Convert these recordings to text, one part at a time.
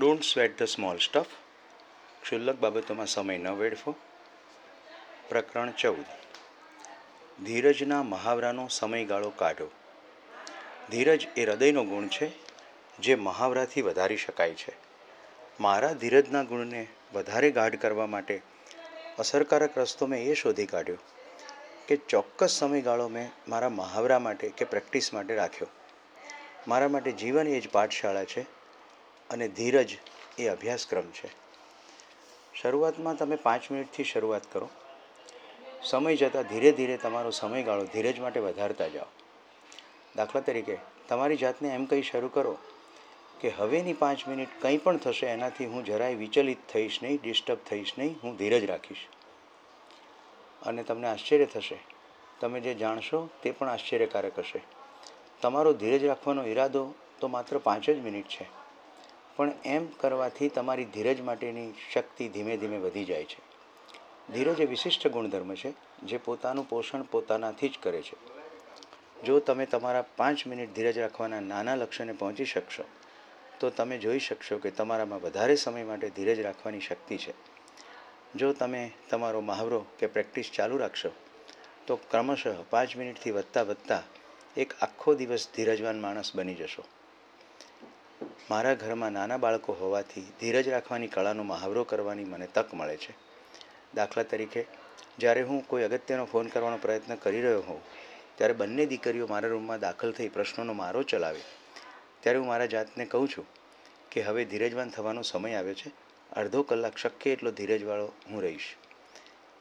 Don't sweat the small stuff ક્ષુલ્લક બાબતોમાં સમય ન વેડફો. પ્રકરણ ચૌદ. ધીરજના મહાવરાનો સમયગાળો કાઢો. ધીરજ એ હૃદયનો ગુણ છે, જે મહાવરાથી વધારી શકાય છે. મારા ધીરજના ગુણને વધારે ગાઢ કરવા માટે અસરકારક રસ્તો મેં એ શોધી કાઢ્યો કે ચોક્કસ સમયગાળો મેં મારા મહાવરા માટે કે પ્રેક્ટિસ માટે રાખ્યો. મારા માટે જીવન એ જ પાઠશાળા છે અને ધીરજ એ અભ્યાસક્રમ છે. શરૂઆતમાં તમે પાંચ મિનિટથી શરૂઆત કરો. સમય જતાં ધીરે ધીરે તમારો સમયગાળો ધીરજ માટે વધારતા જાઓ. દાખલા તરીકે, તમારી જાતને એમ કહી શરૂ કરો કે હવેની પાંચ મિનિટ કંઈ પણ થશે એનાથી હું જરાય વિચલિત થઈશ નહીં, ડિસ્ટર્બ થઈશ નહીં, હું ધીરજ રાખીશ. અને તમને આશ્ચર્ય થશે. તમે જે જાણશો તે પણ આશ્ચર્યકારક હશે. તમારો ધીરજ રાખવાનો ઈરાદો તો માત્ર પાંચ જ મિનિટ છે. પણ એમ કરવાથી તમારી ધીરજ માટેની શક્તિ ધીમે ધીમે વધી જાય છે. ધીરજ એ વિશિષ્ટ ગુણધર્મ છે, જે પોતાનું પોષણ પોતાનાથી જ કરે છે. જો તમે તમારા પાંચ મિનિટ ધીરજ રાખવાના નાના લક્ષ્યને પહોંચી શકશો, તો તમે જોઈ શકશો કે તમારામાં વધારે સમય માટે ધીરજ રાખવાની શક્તિ છે. જો તમે તમારો મહાવરો કે પ્રેક્ટિસ ચાલુ રાખશો, તો ક્રમશઃ પાંચ મિનિટથી વધતા વધતા એક આખો દિવસ ધીરજવાન માણસ બની જશો. મારા ઘરમાં નાના બાળકો હોવાથી ધીરજ રાખવાની કળાનો મહાવરો કરવાની મને તક મળે છે. દાખલા તરીકે, જ્યારે હું કોઈ અગત્યનો ફોન કરવાનો પ્રયત્ન કરી રહ્યો હોઉં, ત્યારે બંને દીકરીઓ મારા રૂમમાં દાખલ થઈ પ્રશ્નોનો મારો ચલાવે. ત્યારે હું મારા જાતને કહું છું કે, હવે ધીરજવાન થવાનો સમય આવ્યો છે. અડધો કલાક શક્ય એટલો ધીરજવાળો હું રહીશ.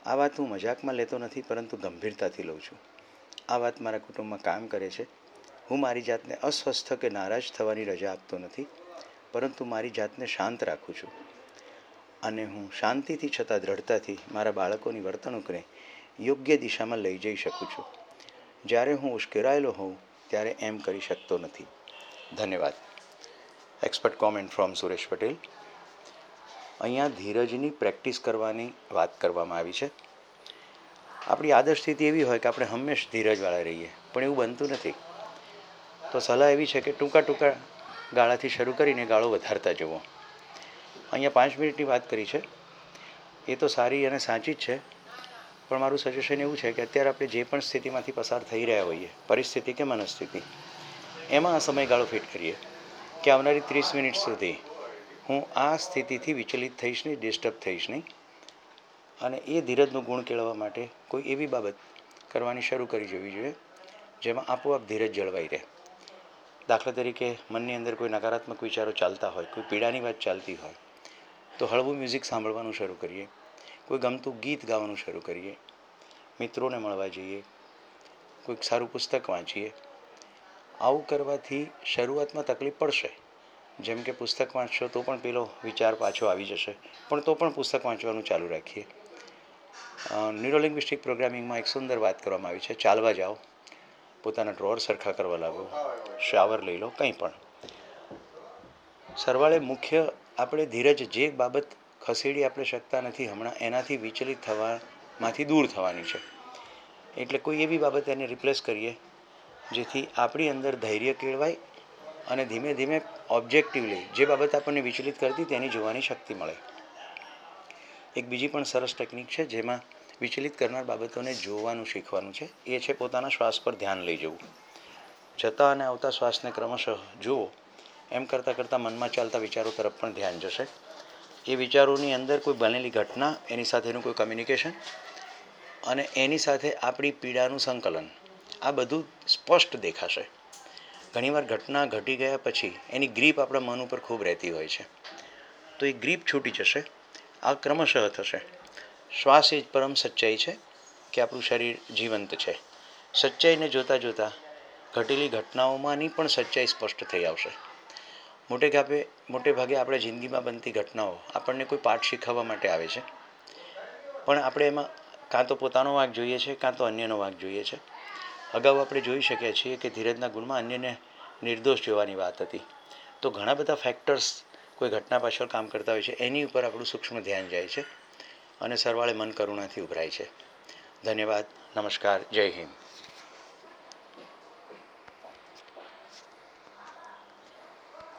આ વાત હું મજાકમાં લેતો નથી, પરંતુ ગંભીરતાથી લઉં છું. આ વાત મારા કુટુંબમાં કામ કરે છે હું મારી જાતને અસ્વસ્થ કે નારાજ થવાની રજા આપતો નથી, પરંતુ મારી જાતને શાંત રાખું છું. અને હું શાંતિથી છતાં દ્રઢતાથી મારા બાળકોની વર્તણૂકને યોગ્ય દિશામાં લઈ જઈ શકું છું. જ્યારે હું ઉશ્કેરાયેલો હોઉં, ત્યારે એમ કરી શકતો નથી. ધન્યવાદ. Expert comment from Suresh Patel અહીંયા ધીરજની પ્રેક્ટિસ કરવાની વાત કરવામાં આવી છે. આપણી આદર્શ સ્થિતિ એવી હોય કે આપણે હંમેશ ધીરજવાળા રહીએ, પણ એવું બનતું નથી. તો સલાહ એવી છે કે ટૂંકા ટૂંકા ગાળાથી શરૂ કરીને ગાળો વધારતા જવો. અહીંયા પાંચ મિનિટની વાત કરી છે. એ તો સારી અને સાચી જ છે. પણ મારું સજેશન એવું છે કે અત્યારે આપણે જે પણ સ્થિતિમાંથી પસાર થઈ રહ્યા હોઈએ, પરિસ્થિતિ કે મનસ્થિતિ, એમાં આ સમયગાળો ફિટ કરીએ કે આવનારી ત્રીસ મિનિટ સુધી હું આ સ્થિતિથી વિચલિત થઈશ નહીં ડિસ્ટર્બ થઈશ નહીં અને એ ધીરજનો ગુણ કેળવવા માટે કોઈ એવી બાબત કરવાની શરૂ કરી જવી જોઈએ જેમાં આપોઆપ ધીરજ જળવાઈ રહે. દાખલા તરીકે મનની અંદર કોઈ નકારાત્મક વિચારો ચાલતા હોય, કોઈ પીડાની વાત ચાલતી હોય, તો હળવું મ્યુઝિક સાંભળવાનું શરૂ કરીએ, કોઈ ગમતું ગીત ગાવાનું શરૂ કરીએ, મિત્રોને મળવા જઈએ, કોઈક સારું પુસ્તક વાંચીએ. આવું કરવાથી શરૂઆતમાં તકલીફ પડશે. જેમ કે પુસ્તક વાંચશો તો પણ પેલો વિચાર પાછો આવી જશે, પણ તો પણ પુસ્તક વાંચવાનું ચાલુ રાખીએ. ન્યુરોલિંગ્વિસ્ટિક પ્રોગ્રામિંગમાં એક સુંદર વાત કરવામાં આવી છે, ચાલવા જાઓ. પોતાના ડ્રોર સરખા કરવા લાગો. શાવર લઈ લો, કંઈ પણ. સરવાળે મુખ્ય આપણે ધીરજ જે બાબત ખસેડી આપણે શકતા નથી, હમણાં એનાથી વિચલિત થવામાંથી દૂર થવાની છે. એટલે કોઈ એવી બાબત એને રિપ્લેસ કરીએ, જેથી આપણી અંદર ધૈર્ય કેળવાય અને ધીમે ધીમે ઓબ્જેક્ટિવલી જે બાબત આપણને વિચલિત કરતી તેની જોવાની શક્તિ મળે. એક બીજી પણ સરસ ટેકનિક છે, જેમાં વિચલિત કરનાર બાબતોને જોવાનું શીખવાનું છે. એ છે પોતાના શ્વાસ પર ધ્યાન લઈ જવું. જતા અને આવતા શ્વાસને ક્રમશઃ જુઓ, એમ કરતાં કરતાં મનમાં ચાલતા વિચારો તરફ પણ ધ્યાન જશે. એ વિચારોની અંદર કોઈ બનેલી ઘટના, એની સાથેનું કોઈ કમ્યુનિકેશન અને એની સાથે આપણી પીડાનું સંકલન, આ બધું સ્પષ્ટ દેખાશે. ઘણીવાર ઘટના ઘટી ગયા પછી એની ગ્રીપ આપણા મન ઉપર ખૂબ રહેતી હોય છે. તો એ ગ્રીપ છૂટી જશે, આ ક્રમશઃ થશે. શ્વાસ એ જ પરમ સચ્ચાઈ છે કે આપણું શરીર જીવંત છે. સચ્ચાઈને જોતાં જોતાં ઘટેલી ઘટનાઓમાંની પણ સચ્ચાઈ સ્પષ્ટ થઈ આવશે. મોટે કાપે મોટે ભાગે આપણે જિંદગીમાં બનતી ઘટનાઓ આપણને કોઈ પાઠ શીખવવા માટે આવે છે. પણ આપણે એમાં કાં તો પોતાનો વાંક જોઈએ છે, કાં તો અન્યનો વાંક જોઈએ છે. અગાઉ આપણે જોઈ શકીએ છીએ કે ધીરજના ગુણમાં અન્યને નિર્દોષ જોવાની વાત હતી. તો ઘણા બધા ફેક્ટર્સ કોઈ ઘટના પાછળ કામ કરતા હોય છે, એની ઉપર આપણું સૂક્ષ્મ ધ્યાન જાય છે. અને સરવાળે મન કરુણાથી ઉભરાય છે. ધન્યવાદ. નમસ્કાર. જય હિન્દ.